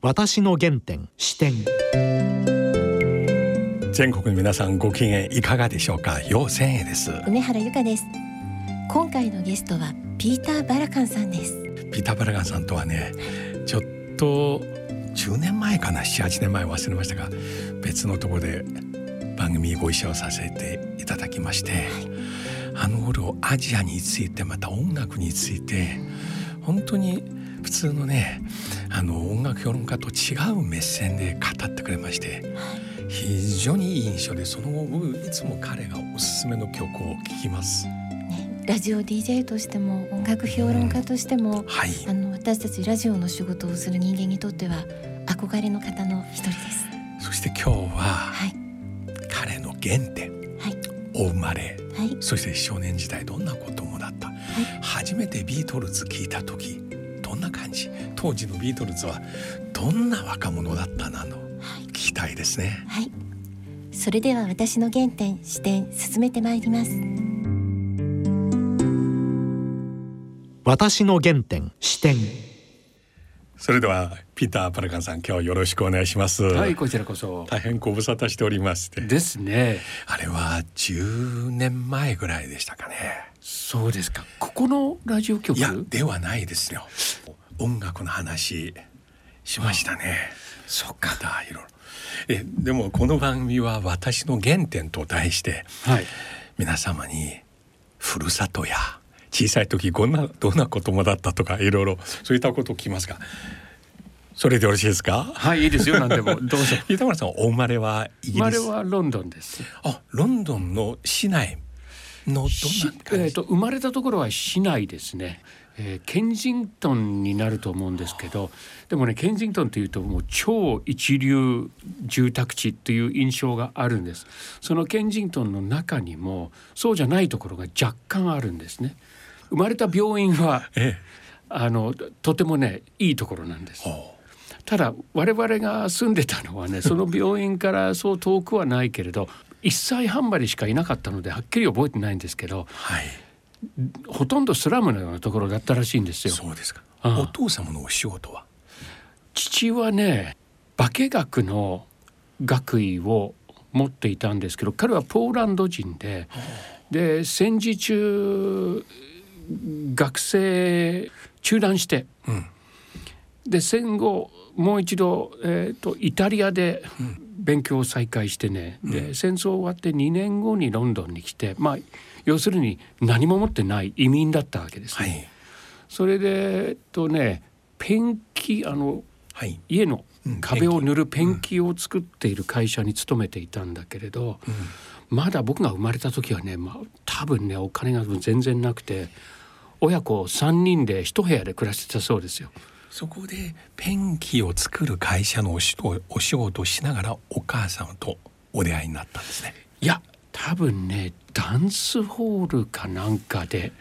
私の原点視点。全国の皆さんご機嫌いかがでしょうか？陽千恵です。梅原由香です。今回のゲストはピーター・バラカンさんです。ピーター・バラカンさんとはねちょっと10年前かな？78年前忘れましたが別のところで番組ご一緒させていただきまして、はい、あの頃アジアについてまた音楽について本当に普通のねあの音楽評論家と違う目線で語ってくれまして、非常にいい印象でその後僕いつも彼がおすすめの曲を聴きます。ラジオ DJ としても音楽評論家としても、うんはい、あの私たちラジオの仕事をする人間にとっては憧れの方の一人です。そして今日は、はい、彼の原点、はい、お生まれ、はい、そして少年時代どんなこともだった、はい、初めてビートルズ聞いた時どんな感じ。当時のビートルズはどんな若者だったなの、はい、聞きたいですね。はい。それでは私の原点視点進めてまいります。私の原点視点。それではピーターパラカンさん今日よろしくお願いします。はいこちらこそ。大変ご無沙汰しておりまして。ですね。あれは10年前ぐらいでしたかねそうですか。ここのラジオ局？いやではないですよ。音楽の話しましたね。そっか。だいろいろ。えでもこの番組は私の原点と題して、はい、皆様にふるさとや小さい時こんなどんな子供だったとかいろいろそういったことを聞きますが。それでよろしいですか？はいいいですよ。何でも。どうぞ。板村さんお生まれはイギリス生まれはロンドンです。あロンドンの市内のどんなえーと、と生まれたところは市内ですね。えー、ケンジントンになると思うんですけどでもねケンジントンというともう超一流住宅地っていう印象があるんです。そのケンジントンの中にもそうじゃないところが若干あるんですね。生まれた病院は、ええ、あのとてもねいいところなんです。ただ我々が住んでたのはねその病院からそう遠くはないけれど1歳半までしかいなかったのではっきり覚えてないんですけど、はい、ほとんどスラムのようなところだったらしいんですよ。そうですか。お父様のお仕事は？父はね化学の学位を持っていたんですけど彼はポーランド人でで戦時中学生中断して、うん、で戦後もう一度、えーと、イタリアで勉強を再開してね、うん、で戦争終わって2年後にロンドンに来てまあ要するに何も持ってない移民だったわけですね。はい、それでえっとねペンキあの、はい、家の壁を塗るペンキ。を作っている会社に勤めていたんだけれど、うん、まだ僕が生まれた時はね、まあ、多分ねお金が全然なくて親子3人で一部屋で暮らしてたそうですよ。そこでペンキを作る会社のお仕お仕事をしながらお母さんとお出会いになったんですね。いや多分ねダンスホールかなんかで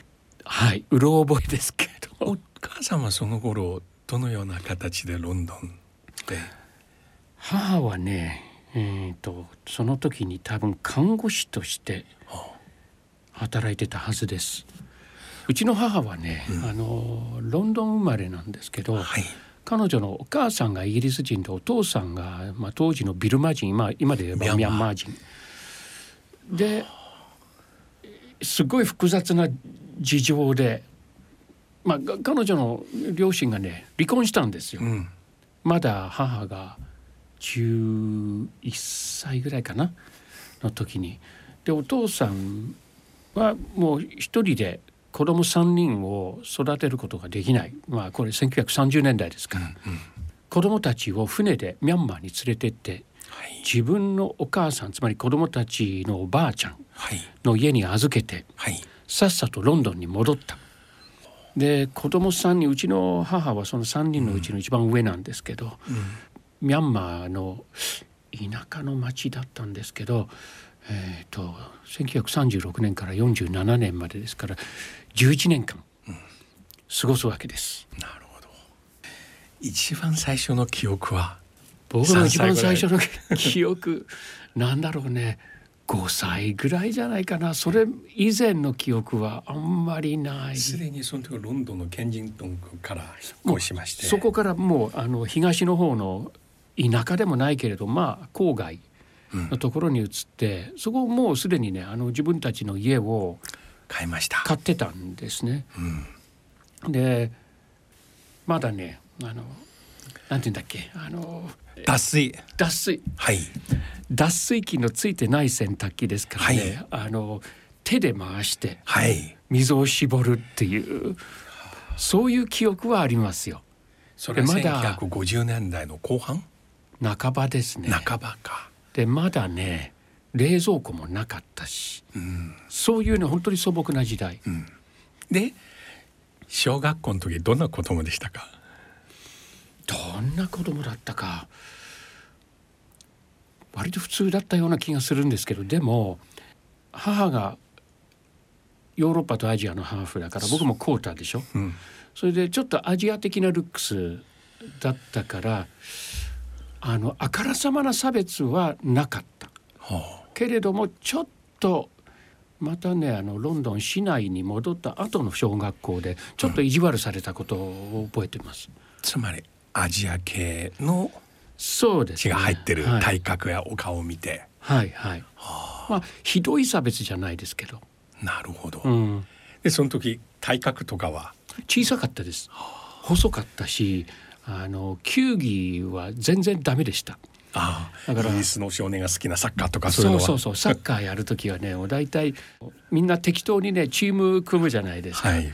はいうろ覚えですけどお母さんはその頃どのような形でロンドンで？母はねえーとその時に多分看護師として働いてたはずです。うちの母はね、うん、あのロンドン生まれなんですけど、はい、彼女のお母さんがイギリス人でお父さんが、まあ、当時のビルマ人今今で言えばミャンマー。人。ですごい複雑な事情で、まあ、彼女の両親がね離婚したんですよ。うん、まだ母が11歳ぐらいかなの時に。でお父さんはもう一人で子供3人を育てることができない、まあ、これ1930年代ですから、うんうん、子供たちを船でミャンマーに連れてって、はい、自分のお母さんつまり子供たちのおばあちゃんの家に預けて、はい、さっさとロンドンに戻った。で子供3人うちの母はその3人のうちの一番上なんですけど、うん、ミャンマーの田舎の町だったんですけど、えーと、1936年から47年までですから11年間過ごすわけです。なるほど。一番最初の記憶は？僕の一番最初の記憶 なんだろうね。5歳ぐらいじゃないかな。それ以前の記憶はあんまりない。すでにその時ロンドンのケンジントンから引っ越しまして。そこからもうあの東の方の田舎でもないけれどまあ郊外のところに移って、うん、そこもうすでにねあの自分たちの家を買いました買ってたんですね。うん、でまだねあのなんて言うんだっけあの脱水脱水はい脱水機のついてない洗濯機ですからね、はい、あの手で回して水を絞るっていう、はい、そういう記憶はありますよ。それまだ1950年代の後半？半ばですね。半ばか。でまだね冷蔵庫もなかったし、うん、そういうね本当に素朴な時代。うん、で小学校の時どんな子供でしたか？どんな子供だったか割と普通だったような気がするんですけどでも母がヨーロッパとアジアのハーフだから僕もコーターでしょ、うん、それでちょっとアジア的なルックスだったからあのあからさまな差別はなかった、はあ、けれどもちょっとまたねあのロンドン市内に戻った後の小学校でちょっと意地悪されたことを覚えてます、うん、つまりアジア系のそうです、血が入ってる体格やお顔を見て、はい、はい。はい、はあ、まあひどい差別じゃないですけど。なるほど、うん、でその時体格とかは？小さかったです、細かったしあの球技は全然ダメでしたああだからイギリスの少年が好きなサッカーとかそうそうそうそうサッカーやる時はね大体みんな適当にねチーム組むじゃないですか。はい、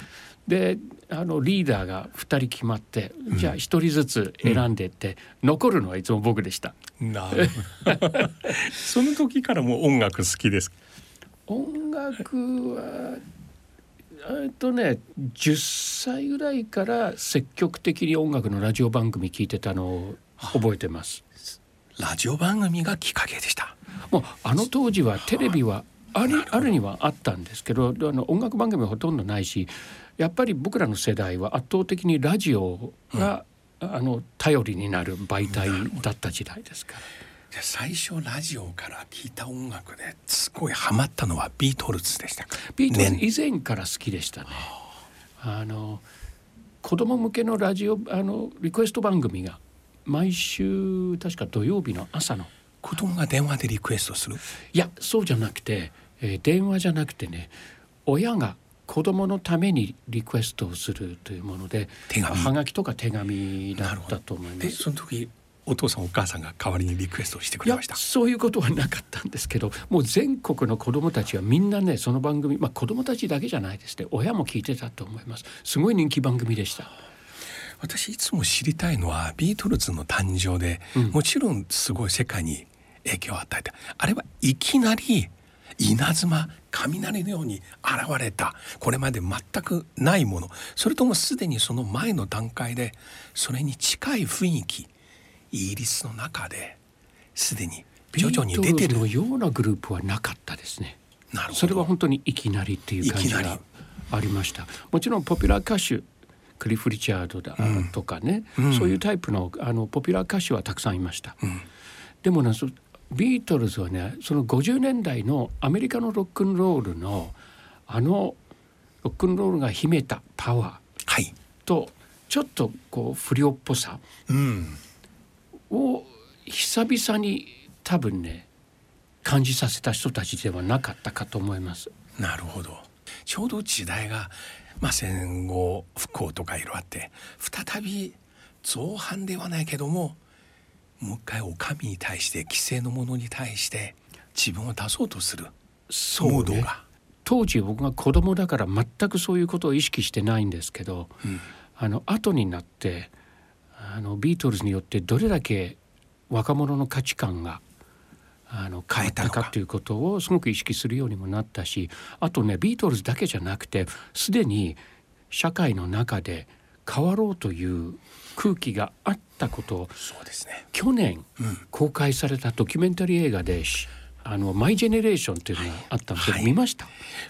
であのリーダーが2人決まって、うん、じゃあ1人ずつ選んでって、うん、残るのはいつも僕でした。なる その時からも音楽好きです音楽はえっとね10歳ぐらいから積極的に音楽のラジオ番組聞いてたのを覚えてます。ラジオ番組がきっかけでした。もうあの当時はテレビはありあるにはあったんですけどあの音楽番組はほとんどないしやっぱり僕らの世代は圧倒的にラジオが、うん、あの頼りになる媒体だった時代ですから。最初ラジオから聞いた音楽ですごいハマったのはビートルズでしたビートルズ以前から好きでしたね。あの子供向けのラジオあのリクエスト番組が毎週確か土曜日の朝の。子供が電話でリクエストする。いやそうじゃなくて、えー、電話じゃなくてね親が子供のためにリクエストをするというもので手紙。はがきとか手紙だったと思います。その時お父さんお母さんが代わりにリクエストしてくれました。そういうことはなかったんですけどもう全国の子どもたちはみんなねその番組まあ子どもたちだけじゃないですね。親も聞いてたと思います。すごい人気番組でした私いつも知りたいのはビートルズの誕生で、うん、もちろんすごい世界に影響を与えた。あれはいきなり稲妻雷のように現れた。これまで全くないもの。それともすでにその前の段階でそれに近い雰囲気イギリスの中ですでに徐々に出てる。のようなグループはなかったですね。なるほど。それは本当にいきなりっていう感じがありました。もちろんポピュラー歌手クリフ・リチャードだとかね、うん、そういうタイプのあのポピュラー歌手はたくさんいました。うん、でもねビートルズはねその50年代のアメリカのロックンロールのあのロックンロールが秘めたパワーと、ちょっとこう不良っぽさ、うん。を久々に多分ね感じさせた人たちではなかったかと思います。なるほど。ちょうど時代が、まあ、戦後復興とかいろいろあって再び造反ではないけどももう一回お上に対して既成のものに対して自分を出そうとするモードが、ね、当時僕が子供だから全くそういうことを意識してないんですけど、うん、あの後になってあのビートルズによってどれだけ若者の価値観があの変えたか。ということをすごく意識するようにもなったしあとねビートルズだけじゃなくてすでに社会の中で変わろうという空気があったことをそうです、ね、去年公開されたドキュメンタリー映画であのマイジェネレーションというのがあったんですけど、はい、見ました？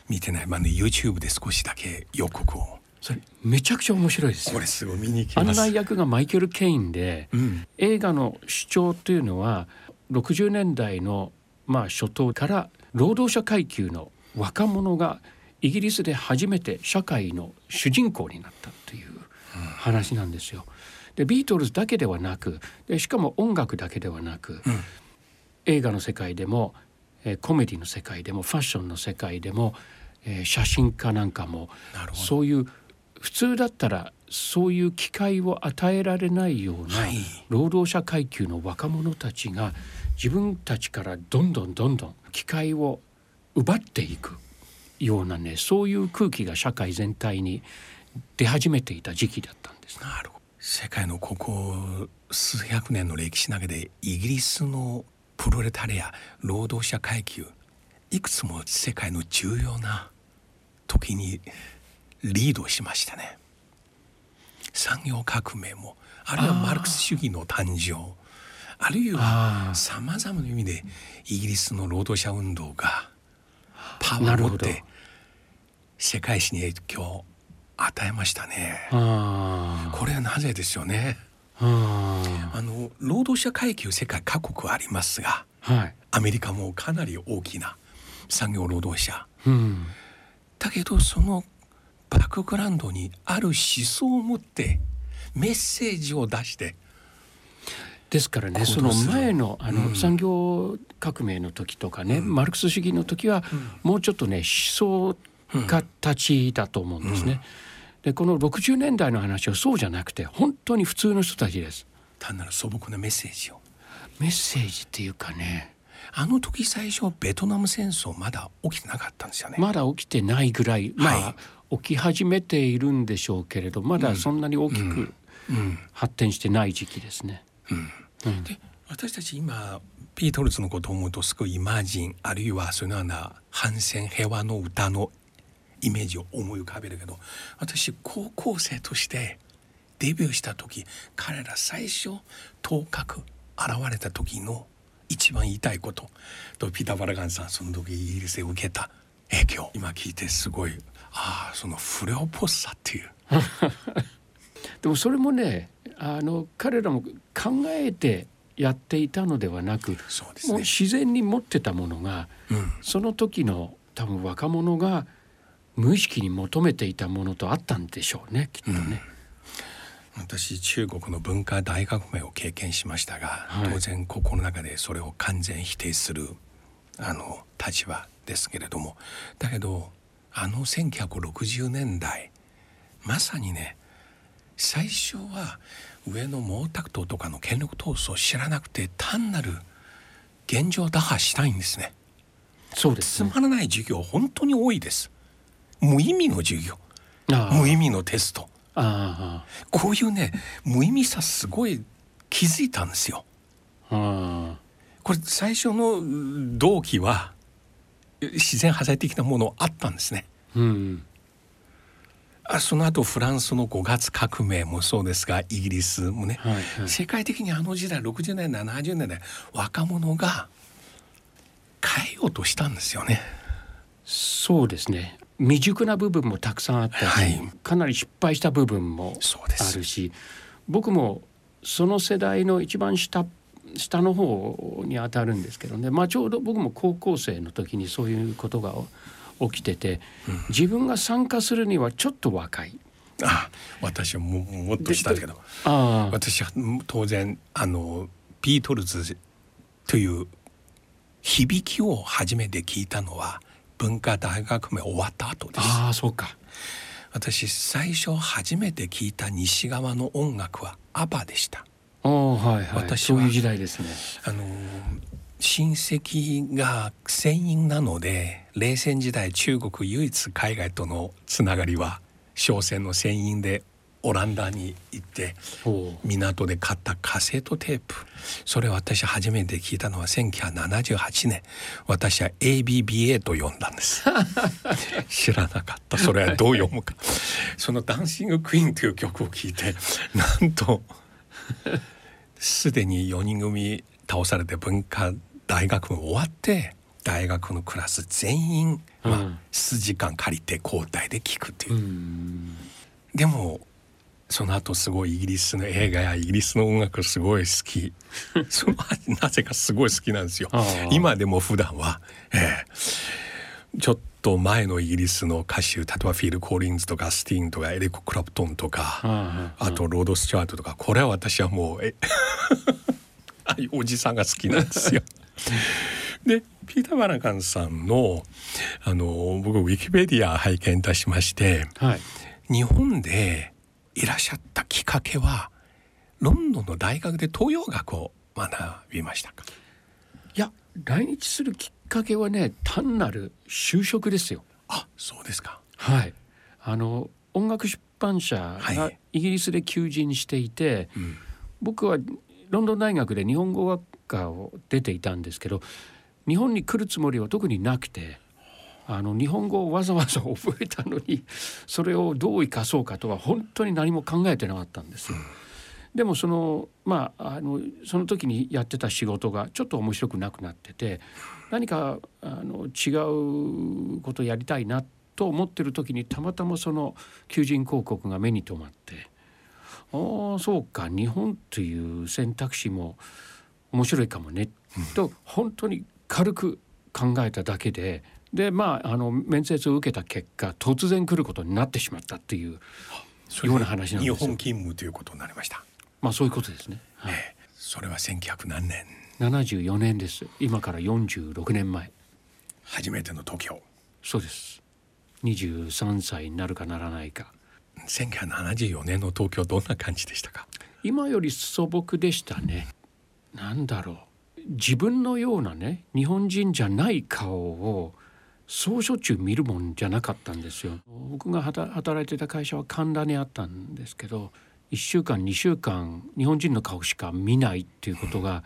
見てない、まあね、YouTube で少しだけ予告を。それめちゃくちゃ面白いですこれすごい見に案内役がマイケル・ケインで、うん、映画の主張というのは60年代のまあ初頭から労働者階級の若者がイギリスで初めて社会の主人公になったという話なんですよ。でビートルズだけではなくでしかも音楽だけではなく、うん、映画の世界でも、えー、コメディの世界でもファッションの世界でも、えー、写真家なんかもそういう普通だったらそういう機会を与えられないような労働者階級の若者たちが自分たちからどんどんどんどん機会を奪っていくようなねそういう空気が社会全体に出始めていた時期だったんです。なるほど世界のここ数百年の歴史の中でイギリスのプロレタリア労働者階級いくつも世界の重要な時にリードしましたね。産業革命もあるいはマルクス主義の誕生あるいはさまざまな意味でイギリスの労働者運動がパワーを持って世界史に影響を与えましたね。これはなぜですよね？あの労働者階級世界各国ありますが、はい、アメリカもかなり大きな産業労働者、うん、だけどそのバックグラウンドにある思想を持ってメッセージを出してですからねその前のあの、産業革命の時とかね、うん、マルクス主義の時は、もうちょっとね思想家たちだと思うんですね。でこの60年代の話はそうじゃなくて本当に普通の人たちです。単なる素朴なメッセージを。メッセージっていうかねあの時最初ベトナム戦争まだ起きてなかったんですよね。まだ起きてないぐらい、まあ、はい、起き始めているんでしょうけれどまだそんなに大きく発展してない時期ですね。で私たち今ビートルズのことを思うとすごいイマジンあるいはそのような反戦平和の歌のイメージを思い浮かべるけど私高校生としてデビューした時彼ら最初頭角現れた時の一番言いたいこととピーター・バラガンさんその時イギリスで受けた影響。今聞いてすごいああそのフレオポッサっていう。でもそれもねあの彼らも考えてやっていたのではなくそうね、もう自然に持ってたものが、うん、その時の多分若者が無意識に求めていたものとあったんでしょうねきっとね。うん、私中国の文化大革命を経験しましたが、はい、当然ここの中でそれを完全否定するあの立場ですけれども。だけどあの1960年代まさにね最初は上の毛沢東とかの権力闘争を知らなくて単なる現状打破したいんですね。そうです、ね、つまらない授業本当に多いです。無意味の授業無意味のテストこういうね無意味さすごい気づいたんですよ。これ最初の動機は自然破壊的なものあったんですね。うんあその後フランスの5月革命もそうですがイギリスもね、はいはい、世界的にあの時代60年代70年代若者が変えようとしたんですよね。そうですね。未熟な部分もたくさんあったし、はい、かなり失敗した部分もあるし僕もその世代の一番下下の方にあたるんですけどね、まあ、ちょうど僕も高校生の時にそういうことが起きてて、自分が参加するにはちょっと若い。あ私はももっとしたんだけど私は当然あのビートルズという響きを初めて聞いたのは文化大学名終わった後です。ああそうか私最初初めて聞いた西側の音楽はアバでした。はいはい、私そういう時代ですね。あの親戚が船員なので冷戦時代中国唯一海外とのつながりは商船の船員でオランダに行って港で買ったカセットテープ。それ私初めて聞いたのは1978年。私は ABBA と呼んだんです。知らなかった。それはどう読むか。その「ダンシング・クイーン」という曲を聴いてなんと すでに4人組倒されて文化大学終わって大学のクラス全員、まあ、数時間借りて交代で聞くっていう。でもその後すごいイギリスの映画やイギリスの音楽すごい好き。そのなぜかすごい好きなんですよ。今でも普段は、えー、ちょっと前のイギリスの歌手例えばフィール・コーリンズとかスティングとかエリック・クラプトンとかあとロッド・スチュアートとかこれは私はもうえ おじさんが好きなんですよ。でピーター・バラカンさんのあの僕ウィキペディア拝見いたしまして、はい、日本でいらっしゃったきっかけはロンドンの大学で東洋学を学びましたか？いや来日するきっかけはね単なる就職ですよ。あそうですか。はい。あの音楽出版社がイギリスで求人していて、はいうん、僕はロンドン大学で日本語学科を出ていたんですけど日本に来るつもりは特になくてあの日本語をわざわざ覚えたのにそれをどう生かそうかとは本当に何も考えてなかったんですよ。でもそのまああのその時にやってた仕事がちょっと面白くなくなってて何かあの違うことやりたいなと思ってる時にたまたまその求人広告が目に留まってああそうか日本という選択肢も面白いかもね、と本当に軽く考えただけででまああの面接を受けた結果突然来ることになってしまったっていうような話なんです日本勤務ということになりました。まあそういうことですね。はい、えー、それは1900何年74年です。今から46年前。初めての東京。そうです。23歳になるかならないか。1974年の東京どんな感じでしたか？今より素朴でしたね。なんだろう。自分のようなね日本人じゃない顔をそうしょっちゅう見るもんじゃなかったんですよ。僕が働いてた会社は神田にあったんですけど1週間2週間日本人の顔しか見ないっていうことが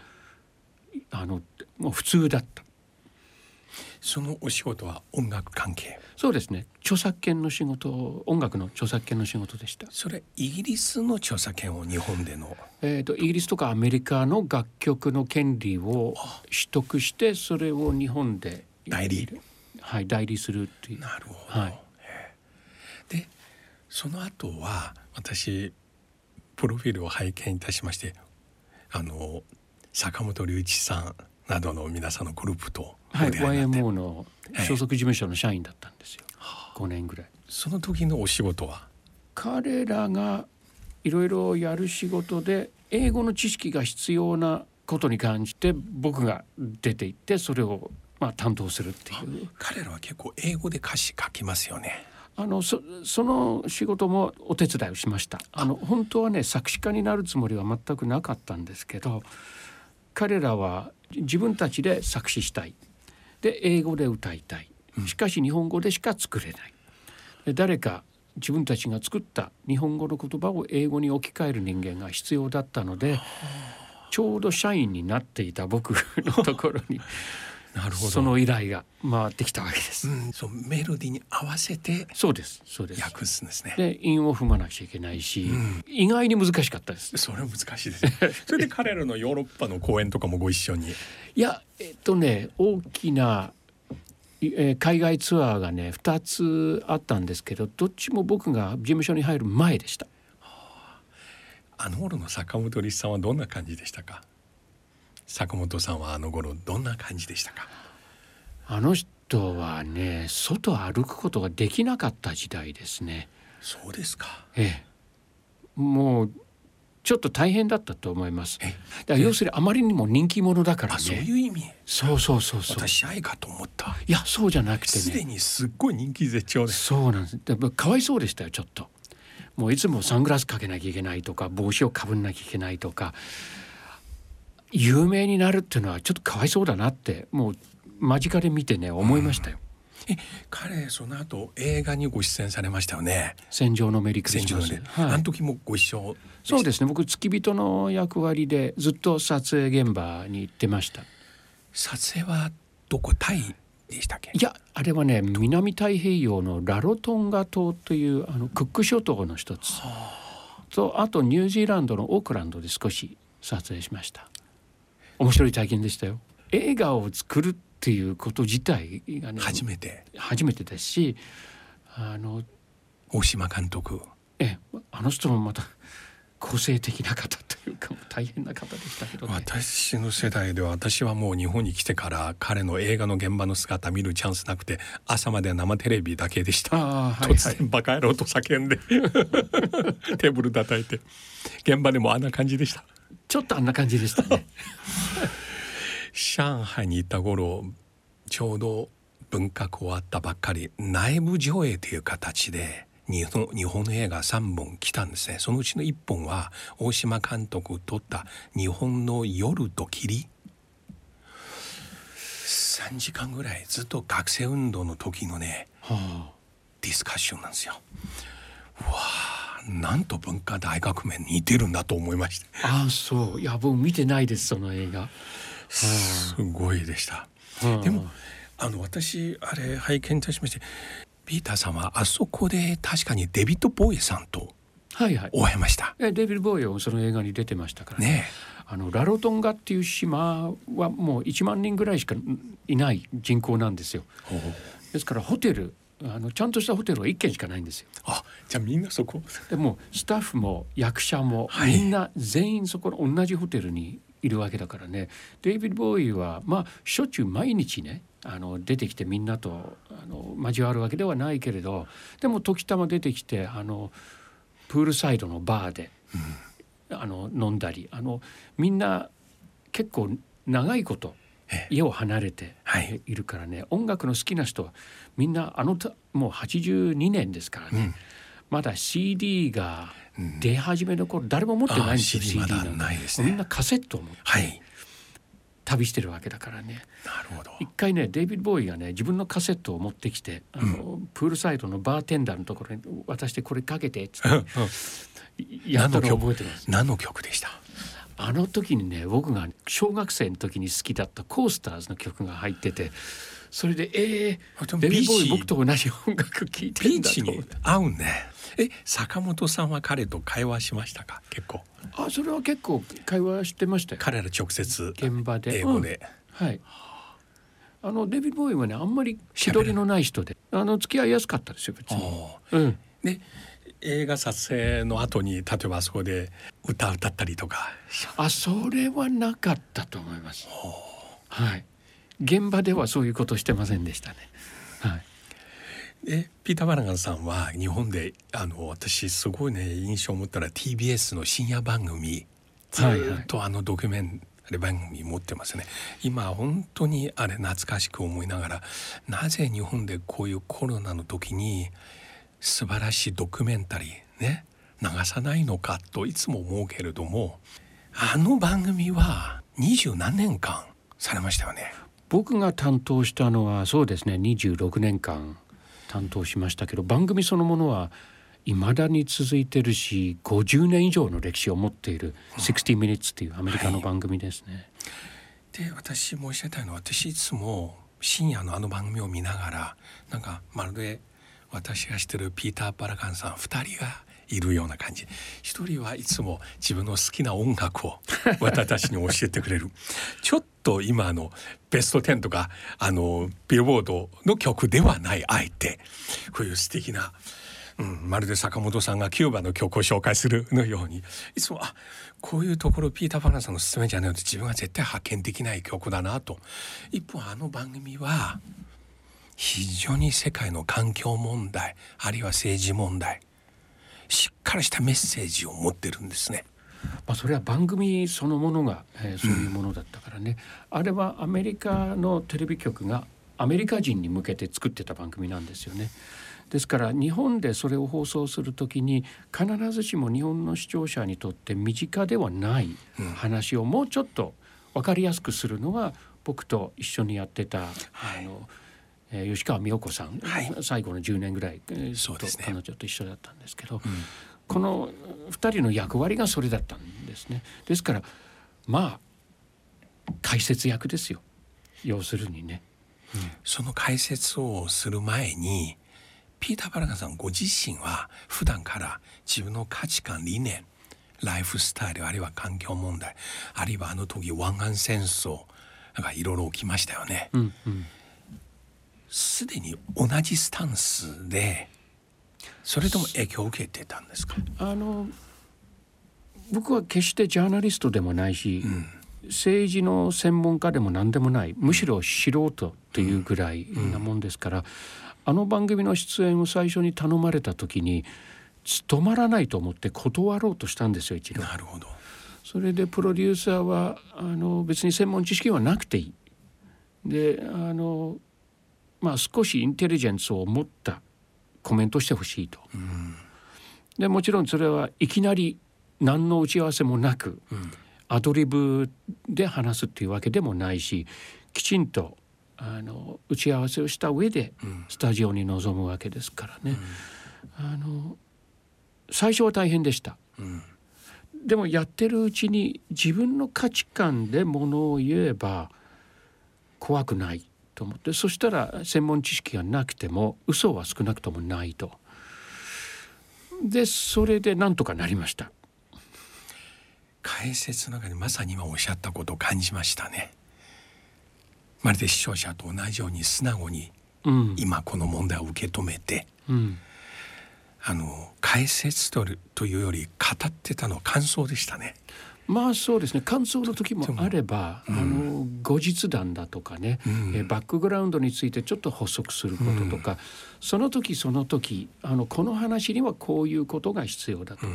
あのもう普通だった。そのお仕事は音楽関係？そうですね。著作権の仕事音楽の著作権の仕事でした。それイギリスの著作権を日本での？えっ、とイギリスとかアメリカの楽曲の権利を取得してそれを日本で代理？はい代理するっていう。なるほど、はい、でその後は私プロフィールを拝見いたしましてあの坂本龍一さんなどの皆さんのグループとはい、YMO の所属事務所の社員だったんですよ、はい、5年ぐらい。その時のお仕事は？彼らがいろいろやる仕事で英語の知識が必要なことに感じて僕が出て行ってそれをまあ担当するっていう。彼らは結構英語で歌詞書きますよね。あのそその仕事もお手伝いをしました。あの本当はね作詞家になるつもりは全くなかったんですけど彼らは自分たちで作詞したいで英語で歌いたい。しかし日本語でしか作れない。で誰か自分たちが作った日本語の言葉を英語に置き換える人間が必要だったのでちょうど社員になっていた僕のところに なるほどその依頼が回ってきたわけです。うん、そうメロディーに合わせてそうですそうです訳すんですね。で韻を踏まなくちゃいけないし、うん、意外に難しかったです。それは難しいです、ね。それで彼らのヨーロッパの公演とかもご一緒に。いやえっとね大きなえ海外ツアーがね2つあったんですけどどっちも僕が事務所に入る前でした。あの頃の坂本龍一さんはどんな感じでしたか？坂本さんはあの頃どんな感じでしたか？あの人はね外歩くことができなかった時代ですね。そうですか。ええ。もうちょっと大変だったと思います。だから要するにあまりにも人気者だからね。そういう意味？そうそうそうそう。私愛かと思った。いやそうじゃなくてね。すでにすっごい人気絶頂で。そうなんです。かわいそうでしたよちょっと。もういつもサングラスかけなきゃいけないとか帽子をかぶんなきゃいけないとか有名になるっていうのはちょっとかわいそうだなってもう間近で見てね思いましたよ。え彼その後映画にご出演されましたよね。戦場のメリークリスマス。はい、あの時もご一緒。そうですね。僕付き人の役割でずっと撮影現場に行ってました。撮影はどこタイでしたっけ？いやあれはね南太平洋のラロトンガ島というあのクック諸島の一つ。とあとニュージーランドのオークランドで少し撮影しました。面白い体験でしたよ。映画を作るっていうこと自体がね初めて。初めてですしあの大島監督。えあの人もまた個性的な方というか大変な方でしたけど、ね、私の世代では私はもう日本に来てから彼の映画の現場の姿見るチャンスなくて朝まで生テレビだけでした、はいはい、突然バカ野郎と叫んで テーブル叩いて。現場でもあんな感じでしたちょっとあんな感じでしたね。上海に行った頃ちょうど文化終わったばっかり内部上映という形で日本日本の映画3本来たんですね。そのうちの1本は大島監督撮った「日本の夜と霧」3時間ぐらいずっと学生運動の時のね、はあ、ディスカッションなんですよ。わあなんと文化大革命似てるんだと思いました。ああそういや僕見てないですその映画。はあ、すごいでした。はあ、でもあの私あれ拝見いたしましてピーターさんはあそこで確かにデビッド・ボーイさんとはいはい、会いました。えデビッド・ボーイはその映画に出てましたからね。ねあのラロトンガっていう島はもう1万人ぐらいしかいない人口なんですよ。ですからホテルあのちゃんとしたホテルは1軒しかないんですよ。あじゃあみんなそこ？でもスタッフも役者もみんな全員そこの同じホテルにいるわけだからね。デイビッド・ボーイはまあしょっちゅう毎日ねあの出てきてみんなとあの交わるわけではないけれどでも時たま出てきてあのプールサイドのバーで、うん、あの飲んだりあのみんな結構長いこと家を離れてい。るからね、はい、音楽の好きな人はみんなあのもう82年ですからね、うん、まだ CD が出始めの頃、誰も持ってないんですよ CD なんて、ね、みんなカセットを持って。はい。旅してるわけだからね。なるほど。一回ねデイビッド・ボーイがね自分のカセットを持ってきてあの、うん、プールサイドのバーテンダーのところに渡してこれかけてっつってやったの覚えてます。何の曲でした？あの時にね僕が小学生の時に好きだったコースターズの曲が入っててそれでえー、デビーボーイ僕と同じ音楽聴いてんだと思合うね。え坂本さんは彼と会話しましたか？結構。あそれは結構会話してましたよ。彼ら直接現場で。英語で、うん、はい。あのデビッド・ボーイはねあんまり気取りのない人であの付き合いやすかったですよ別に。うん、で映画撮影の後に例えばあそこで歌歌ったりとか。あそれはなかったと思います。はい。現場ではそういうことしてませんでしたね。はい。でピーター・バラガンさんは日本であの私すごいね印象を持ったら TBS の深夜番組。ずっとあのドキュメンタリー番組持ってますね。今本当にあれ懐かしく思いながらなぜ日本でこういうコロナの時に素晴らしいドキュメンタリーね流さないのかといつも思うけれどもあの番組は二十何年間されましたよね僕が担当したのはそうですね26年間担当しましたけど番組そのものはいまだに続いてるし50年以上の歴史を持っている「60 Minutes」っていうアメリカの番組ですね。はい、で私申し上げたいのは私いつも深夜のあの番組を見ながらなんかまるで私が知ってるピーター・パラカンさん2人がいるような感じ。一人はいつも自分の好きな音楽を 私たちに教えてくれる。ちょっと今のベスト10とかあのビルボードの曲ではないあえてこういう素敵な、うん、まるで坂本さんがキューバの曲を紹介するのように。いつもあこういうところピーター・パラさんの勧めじゃないので自分は絶対発見できない曲だなと。一方あの番組は非常に世界の環境問題あるいは政治問題しっかりしたメッセージを持ってるんですね。まあ、それは番組そのものが、えー、そういうものだったからね、うん、あれはアメリカのテレビ局がアメリカ人に向けて作ってた番組なんですよね。ですから日本でそれを放送する時に必ずしも日本の視聴者にとって身近ではない話をもうちょっと分かりやすくするのが僕と一緒にやってた、はい、あのえー、吉川美代子さん、はい、最後の10年ぐらい、えー、と、ね、彼女と一緒だったんですけど、うん、この2人の役割がそれだったんですね。ですからまあ解説役ですよ。要するにね。うん、その解説をする前にピーター・バラガさんご自身は普段から自分の価値観理念ライフスタイルあるいは環境問題あるいはあの時湾岸戦争なんかいろいろ起きましたよね。うんうんすでに同じスタンスでそれとも影響を受けてたんですか？あの僕は決してジャーナリストでもないし、うん、政治の専門家でも何でもないむしろ素人というぐらいなもんですから、うん、あの番組の出演を最初に頼まれた時に務まらないと思って断ろうとしたんですよ一度。なるほどそれでプロデューサーはあの別に専門知識はなくていい。であのまあ少しインテリジェンスを持ったコメントしてほしいと。うん、でもちろんそれはいきなり何の打ち合わせもなく、うん、アドリブで話すっていうわけでもないしきちんとあの打ち合わせをした上でスタジオに臨むわけですからね。うん、あの最初は大変でした。でもやってるうちに自分の価値観でものを言えば怖くないと思ってそしたら専門知識がなくても嘘は少なくともないと。でそれでなんとかなりました。解説の中でまさに今おっしゃったことを感じましたね。まるで視聴者と同じように素直に今この問題を受け止めて、うん、あの解説とというより語ってたのは感想でしたね。まあそうですね。感想の時もあれば、うん、あの後日談だとかね、うん、えバックグラウンドについてちょっと補足することとか、うん、その時その時あのこの話にはこういうことが必要だと。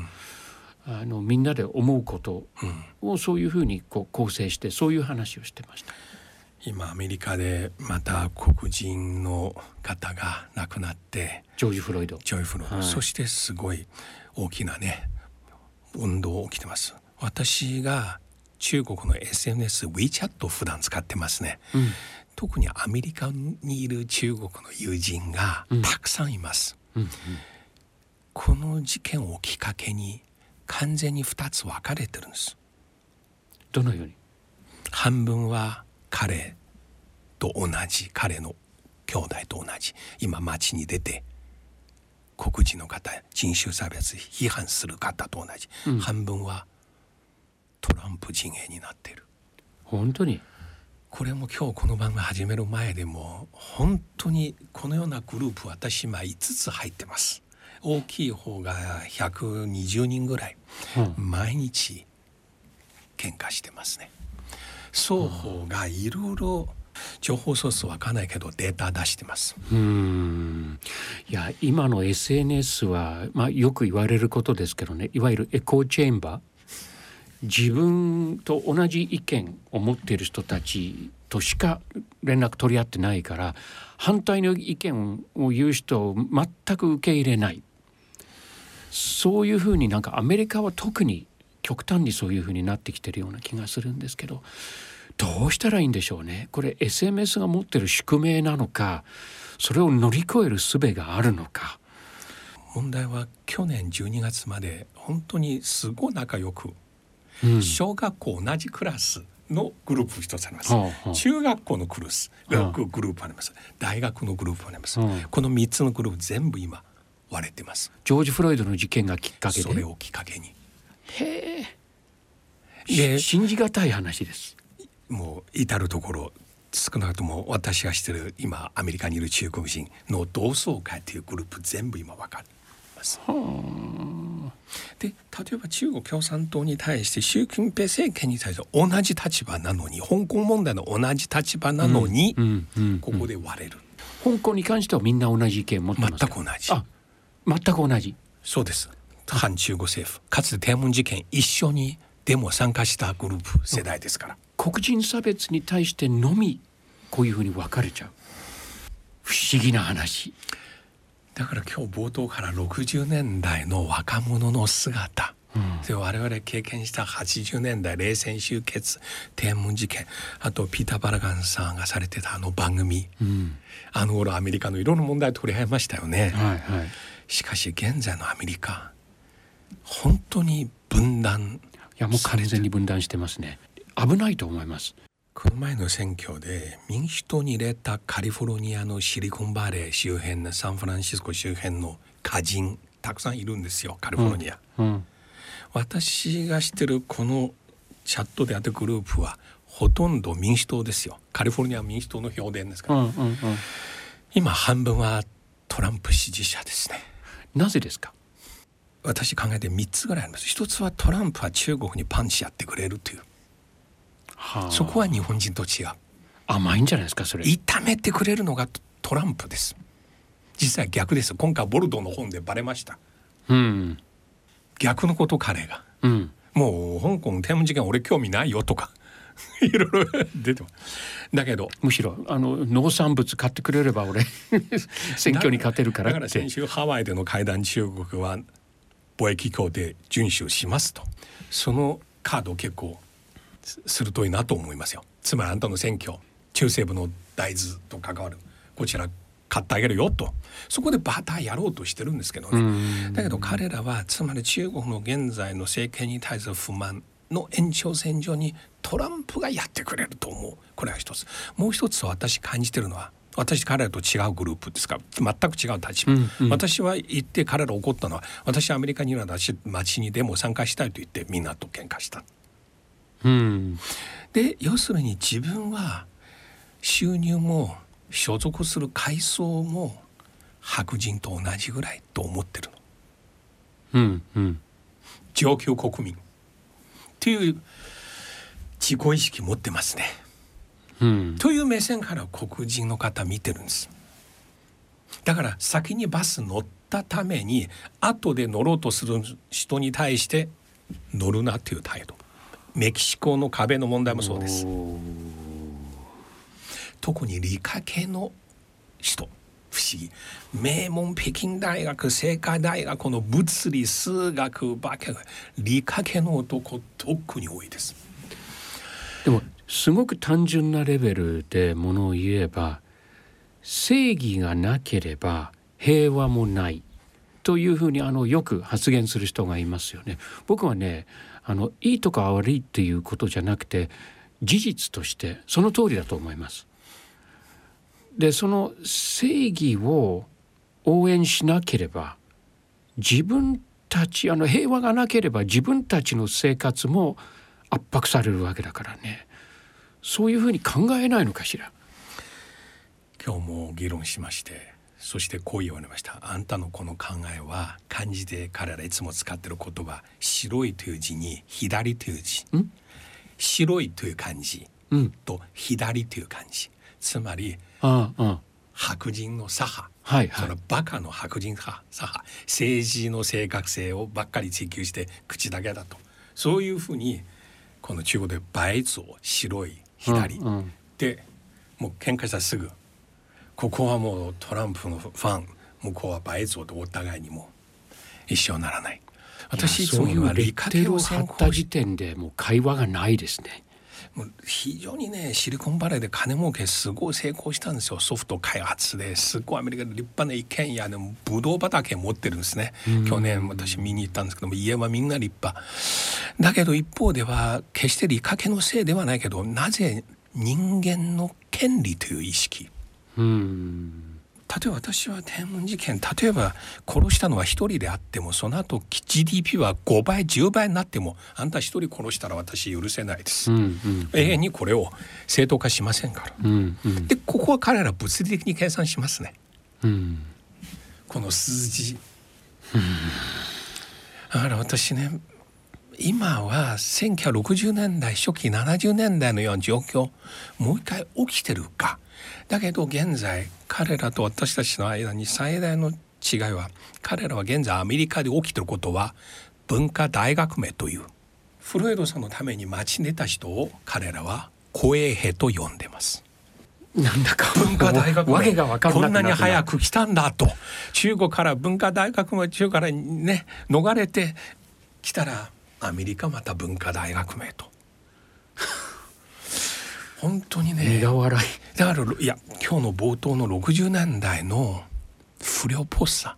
あのみんなで思うことをそういうふうにこう構成してそういう話をしてました。今アメリカでまた黒人の方が亡くなって。ジョージ・フロイド。ジョージ・フロイド、はい、そしてすごい大きなね運動起きてます私が中国の SNS WeChat を普段使ってますね、うん、特にアメリカにいる中国の友人がたくさんいます、うんうん、この事件をきっかけに完全に2つ分かれてるんです。どのように？半分は彼と同じ彼の兄弟と同じ今街に出て黒人の方人種差別批判する方と同じ、うん、半分はトランプ陣営になっている。本当に？これも今日この番組始める前でも本当にこのようなグループ私今5つ入ってます。大きい方が120人ぐらい、毎日喧嘩してますね。双方がいろいろ情報ソースわかんないけどデータ出してます。うん。いや今の SNS は、まあ、よく言われることですけどね。いわゆるエコーチェンバー自分と同じ意見を持っている人たちとしか連絡取り合ってないから反対の意見を言う人を全く受け入れない。そういうふうになんかアメリカは特に極端にそういうふうになってきてるような気がするんですけどどうしたらいいんでしょうね。これ SMS が持ってる宿命なのかそれを乗り越える術があるのか。問題は去年12月まで本当にすごい仲良く、小学校同じクラスのグループ一つあります、はあはあ、中学校のクラスグループあります、はあ、大学のグループあります、はあ、この3つのグループ全部今割れてます。ジョージ・フロイドの事件がきっかけで？それをきっかけに。へえ。信じがたい話です。もう至る所少なくとも私が知ってる今アメリカにいる中国人の同窓会というグループ全部今分かります。で例えば中国共産党に対して習近平政権に対して同じ立場なのに香港問題の同じ立場なのに、ここで割れる。香港に関してはみんな同じ意見持ってます全く同じ。あ全く同じそうです反中国政府かつて天安門事件一緒にデモ参加したグループ世代ですから黒人差別に対してのみこういうふうに分かれちゃう不思議な話だから今日冒頭から60年代の若者の姿、うん、で我々経験した80年代冷戦終結天安門事件あとピーター・バラガンさんがされてたあの番組、うん、あの頃アメリカのいろんな問題取り合いましたよね。はいはい。しかし現在のアメリカ本当に分断。いやもう完全に分断してますね。危ないと思いますこの前の選挙で民主党に入れたカリフォルニアのシリコンバレー周辺のサンフランシスコ周辺の歌人たくさんいるんですよカリフォルニア、うんうん、私が知ってるこのチャットであったグループはほとんど民主党ですよ。カリフォルニア民主党の評伝ですから、うんうんうん、今半分はトランプ支持者ですね。なぜですか？私考えて3つぐらいあります。一つはトランプは中国にパンチやってくれるという、はあ、そこは日本人と違う。甘いんじゃないですかそれ。炒めてくれるのがトランプです。実際逆です。今回ボルドーの本でバレました、うん、逆のこと彼が、うん、もう香港天文事件俺興味ないよとか。いろいろ出てだけどむしろあの農産物買ってくれれば俺 選挙に勝てるからだから先週ハワイでの会談中国は貿易協定遵守しますとそのカード結構鋭いなと思いますよ。つまりあんたの選挙中西部の大豆と関わるこちら買ってあげるよと。そこでバターやろうとしてるんですけどね。だけど彼らはつまり中国の現在の政権に対する不満の延長線上にトランプがやってくれると思う。これは一つ。もう一つ私感じてるのは私彼らと違うグループですか。ら全く違う立場、うんうん、私は言って彼ら怒ったのは私アメリカにいるの街にでも参加したいと言ってみんなと喧嘩した。うん、で要するに自分は収入も所属する階層も白人と同じぐらいと思ってるの。うんうん、上級国民っていう自己意識持ってますね。うん、という目線から黒人の方見てるんです。だから先にバス乗ったために後で乗ろうとする人に対して乗るなという態度。メキシコの壁の問題もそうです。特に理科系の人不思議名門北京大学清華大学の物理数学化学理科系の男特に多いですでもすごく単純なレベルでものを言えば正義がなければ平和もないというふうにあのよく発言する人がいますよね。僕はねあのいいとか悪いっていうことじゃなくて事実としてその通りだと思います。でその正義を応援しなければ自分たちあの平和がなければ自分たちの生活も圧迫されるわけだからねそういうふうに考えないのかしら今日も議論しましてそしてこう言われました。あんたのこの考えは漢字で彼らいつも使ってる言葉白いという字に左という字。白いという漢字と左という漢字。つまり白人の左派、はいはい、そのバカの白人派。左派。政治の正確性をばっかり追求して口だけだと。そういうふうにこの中国で白像白い左、うんうん、でもう喧嘩したらすぐここはもうトランプのファン向こうは白像とお互いにも一緒ならない。私そういう理科テロを張った時点でもう会話がないですね。もう非常にねシリコンバレーで金儲けすごい成功したんですよ。ソフト開発です。ごいアメリカで立派な一軒家でもブドウ畑持ってるんですね。去年私見に行ったんですけども家はみんな立派。だけど一方では決して理科系のせいではないけどなぜ人間の権利という意識うん。例えば私は天文事件例えば殺したのは一人であってもその後 GDP は5倍10倍になってもあんた一人殺したら私許せないです、うんうん、永遠にこれを正当化しませんから、うんうん、でここは彼ら物理的に計算しますね、うん、この数字、だから私ね今は1960年代初期70年代のような状況もう一回起きてるかだけど現在彼らと私たちの間に最大の違いは彼らは現在アメリカで起きてることは文化大革命というフロイドさんのために待ち寝た人を彼らは公営兵と呼んでます。なんだか文化大学命が分かんこんなに早く来たんだと中国から文化大学命中からね逃れてきたらアメリカまた文化大革命と本当にね。苦笑い。だからいや今日の冒頭の60年代の不良っぽさ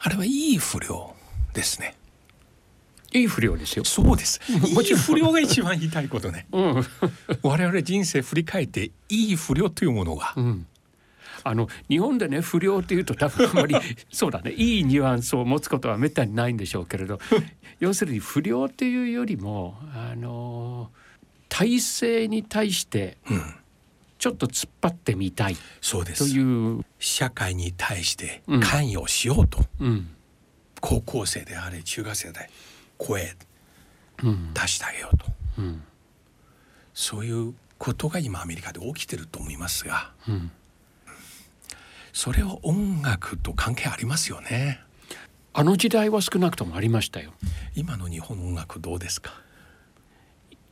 あれはいい不良ですね。いい不良ですよ。そうです。もちろん不良が一番言いたいことね、うん、我々人生振り返っていい不良というものが、うん、あの日本でね不良っていうと多分あんまり そうだね。いいニュアンスを持つことはめったにないんでしょうけれど。要するに不良っていうよりもあの体制に対してちょっと突っ張ってみたいそうです。という。社会に対して関与しようと、うん、高校生であれ中学生で声出してあげようと、うん、そういうことが今アメリカで起きてると思いますが、うん、それは音楽と関係ありますよね。あの時代は少なくともありましたよ。今の日本の音楽どうですか？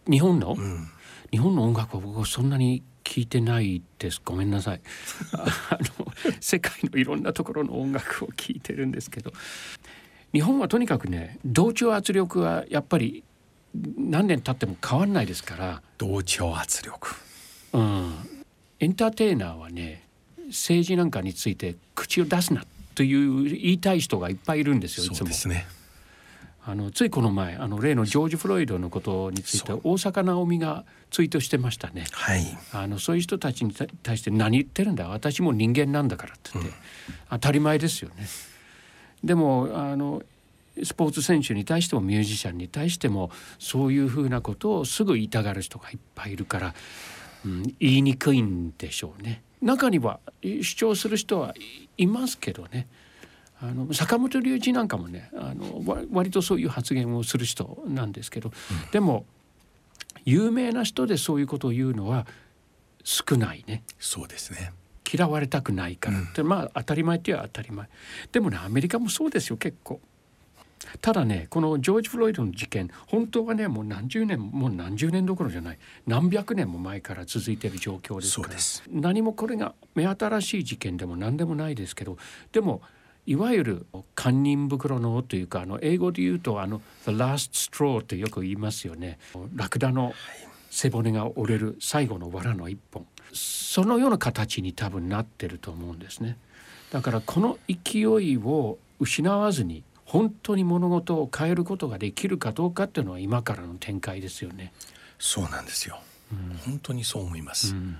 日本の、うん、日本の音楽は僕はそんなに聞いてないです。ごめんなさい。あの世界のいろんなところの音楽を聴いてるんですけど。日本はとにかくね同調圧力はやっぱり何年経っても変わんないですから。同調圧力。うん。エンターテイナーはね政治なんかについて口を出すなという言いたい人がいっぱいいるんですよいつも。そうですねあのついこの前あの例のジョージ・フロイドのことについて大坂なおみがツイートしてましたね。はい、あのそういう人たちに対して何言ってるんだ？私も人間なんだからって言って、うん、当たり前ですよね。でもあのスポーツ選手に対してもミュージシャンに対してもそういうふうなことをすぐ言いたがる人がいっぱいいるから、うん、言いにくいんでしょうね。中には主張する人はいますけどね。あの坂本龍一なんかもねあの割とそういう発言をする人なんですけど、うん、でも有名な人でそういうことを言うのは少ないね。そうですね。嫌われたくないから。って、うん、まあ当たり前って言えば当たり前。でもねアメリカもそうですよ結構。ただねこのジョージ・フロイドの事件本当はねもう何十年もう何十年どころじゃない。何百年も前から続いている状況ですから。何もこれが目新しい事件でも何でもないですけどでもいわゆる堪忍袋のというかあの英語で言うとあの「the last straw」ってよく言いますよね。ラクダの背骨が折れる最後の藁の一本そのような形に多分なってると思うんですね。だからこの勢いを失わずに本当に物事を変えることができるかどうかっていうのは今からの展開ですよね。そうなんですよ。うん、本当にそう思います。うん、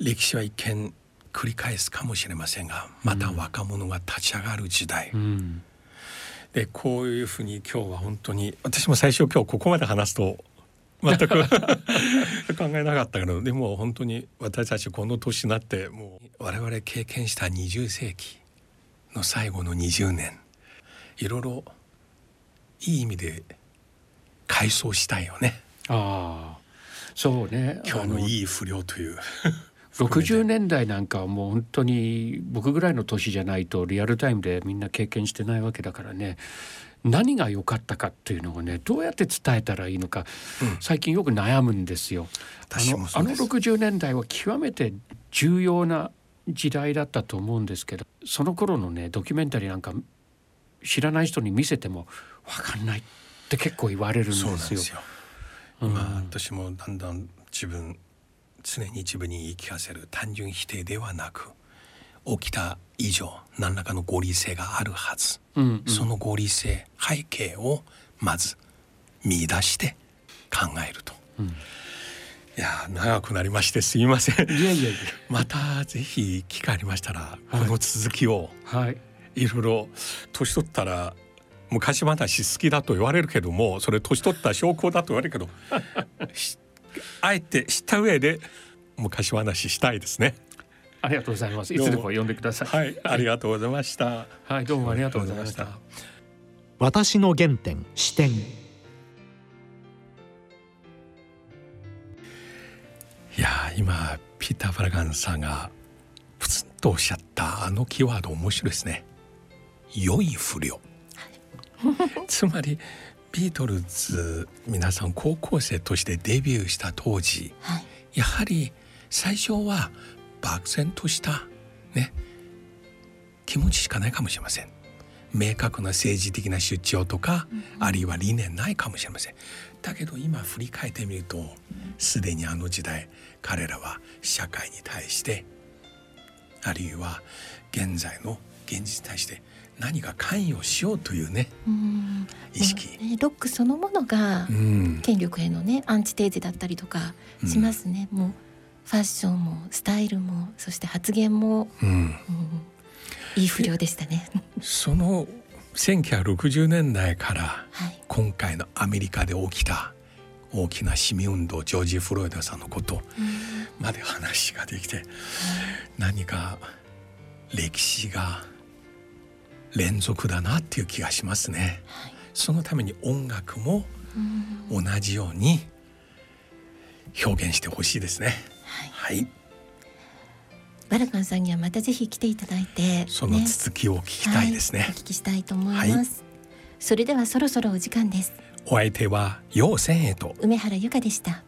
歴史は一見繰り返すかもしれませんがまた若者が立ち上がる時代、うん、でこういうふうに今日は本当に私も最初今日ここまで話すと全く 考えなかったけどでも本当に私たちこの年になってもう我々経験した20世紀の最後の20年いろいろいい意味で回想したいよね。ああそうね。今日の。いい不良という60年代なんかはもう本当に僕ぐらいの年じゃないとリアルタイムでみんな経験してないわけだからね。何が良かったかっていうのをねどうやって伝えたらいいのか、うん、最近よく悩むんですよ。あのあの60年代は極めて重要な時代だったと思うんですけどその頃のねドキュメンタリーなんか知らない人に見せても分かんないって結構言われるんですよ。すよ。今、うん、私もだんだん自分常に自分に言い聞かせる単純否定ではなく起きた以上何らかの合理性があるはず、うんうん、その合理性背景をまず見出して考えると。うん、いや長くなりましてすみません。いやいやいや。またぜひ機会ありましたら、この続きを、はい、いろいろ年取ったら昔話好きだと言われるけどもそれ年取った証拠だと言われるけど あえて知った上で昔話したいですね。ありがとうございます。いつでも呼んでください。はい、ありがとうございました。はい、どうもありがとうございました。私の原点視点。いや今ピーター・フラガンさんがプツンとおっしゃったあのキーワード面白いですね。良い不良。つまりビートルズ皆さん高校生としてデビューした当時、はい、やはり最初は漠然としたね気持ちしかないかもしれません。明確な政治的な出張とか、うん、あるいは理念ないかもしれません。だけど今振り返ってみるとすでにあの時代彼らは社会に対してあるいは現在の現実に対して何か関与しようというね、うん、意識、ね、ロックそのものが権力へのねアンチテーゼだったりとかしますね、うん、もうファッションもスタイルもそして発言も、うん、いい不良でしたね。その1960年代から今回のアメリカで起きた大きな市民運動ジョージ・フロイドさんのこと、まで話ができて、何か歴史が連続だなっていう気がしますね。そのために音楽も同じように表現してほしいですね。はい、はい。バラカンさんにはまたぜひ来ていただいて、その続きを聞きたいですね、はい、お聞きしたいと思います、はい、それではそろそろお時間です。お相手は陽千恵と。梅原由香でした